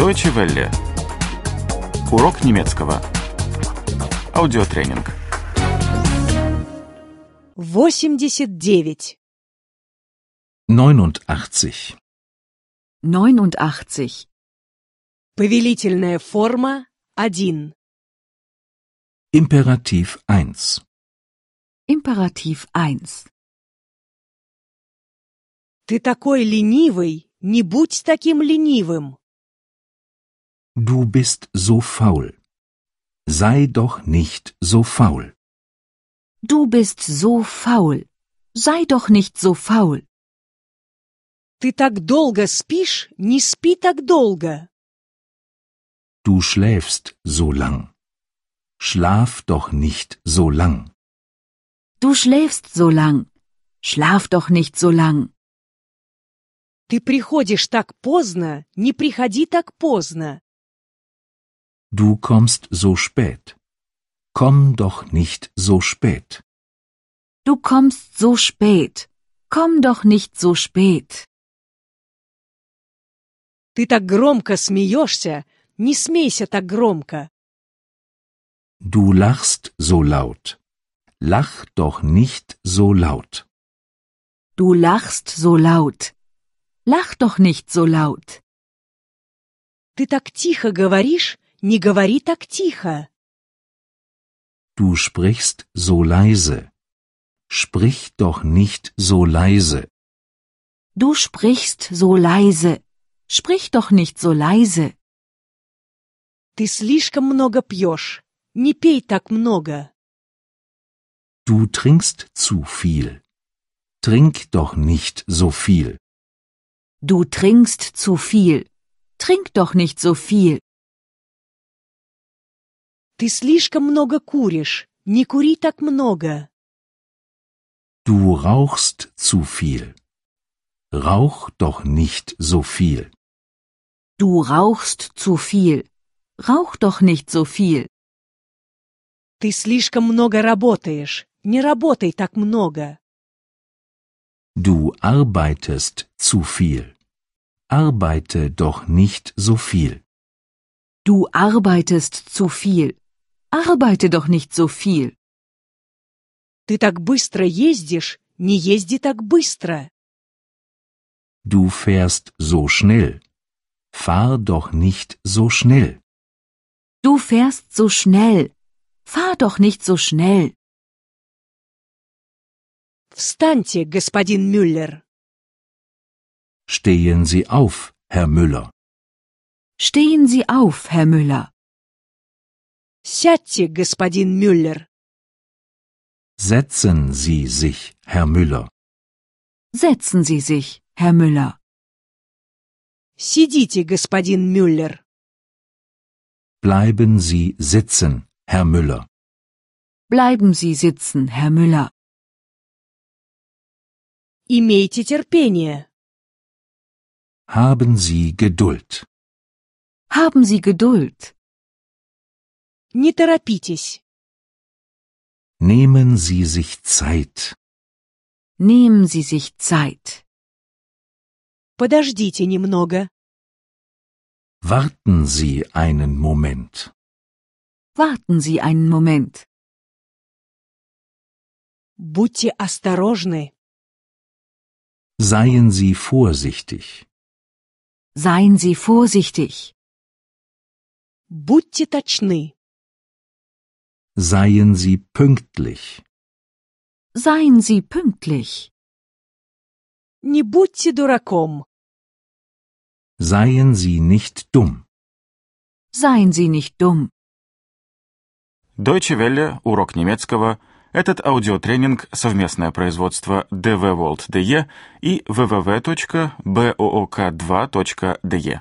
Deutsche Welle. Урок немецкого. Аудиотренинг. 89. 89. 89. Повелительная форма 1. Imperativ 1. Imperativ 1. Ты такой ленивый, не будь таким ленивым. Du bist so faul. Sei doch nicht so faul. Du bist so faul. Sei doch nicht so faul. Ты так долго спишь, не спи так долго. Du schläfst so lang. Schlaf doch nicht so lang. Du schläfst so lang. Schlaf doch nicht so lang. Ты приходишь так поздно, не приходи так поздно. Du kommst so spät. Komm doch nicht so spät. Du kommst so spät. Komm doch nicht so spät. Ты так громко смеешься, не смейся так громко. Du lachst so laut. Lach doch nicht so laut. Du lachst so laut. Lach doch nicht so laut. Ты так тихо говоришь, не говори так тихо. Du sprichst so leise. Sprich doch nicht so leise. Du sprichst so leise. Sprich doch nicht so leise. Ты слишком много пьешь. Не пей так много. Du trinkst zu viel. Trink doch nicht so viel. Du trinkst zu viel. Trink doch nicht so viel. Ты слишком много куришь. Не кури так много. Du rauchst zu viel. Rauch doch nicht so viel. Du rauchst zu viel. Rauch doch nicht so viel. Ты слишком много работаешь. Не работай так много. Du arbeitest zu viel. Arbeite doch nicht so viel. Du arbeitest zu viel. Arbeite doch nicht so viel. Ты так быстро ездишь. Не езди так быстро. Du fährst so schnell. Fahr doch nicht so schnell. Du fährst so schnell. Fahr doch nicht so schnell. Встаньте, господин Мюллер. Stehen Sie auf, Herr Müller. Stehen Sie auf, Herr Müller. Сядьте, господин Мюллер. Setzen Sie sich, Herr Müller. Setzen Sie sich, Herr Müller. Сидите, господин Мюллер. Bleiben Sie sitzen, Herr Müller. Bleiben Sie sitzen, Herr Müller. Имейте терпение. Haben Sie Geduld. Haben Sie Geduld. Не торопитесь. Nehmen Sie sich Zeit. Nehmen Sie sich Zeit. Подождите немного. Warten Sie einen Moment. Warten Sie einen Moment. Будьте осторожны. Seien Sie vorsichtig. Seien Sie vorsichtig. Будьте точны. Seien Sie pünktlich. Seien Sie pünktlich. Не будьте дураком. Seien Sie nicht dumm. Seien Sie nicht dumm. Deutsche Welle. Урок немецкого. Этот аудиотренинг – совместное производство DW World DE и www.book2.de.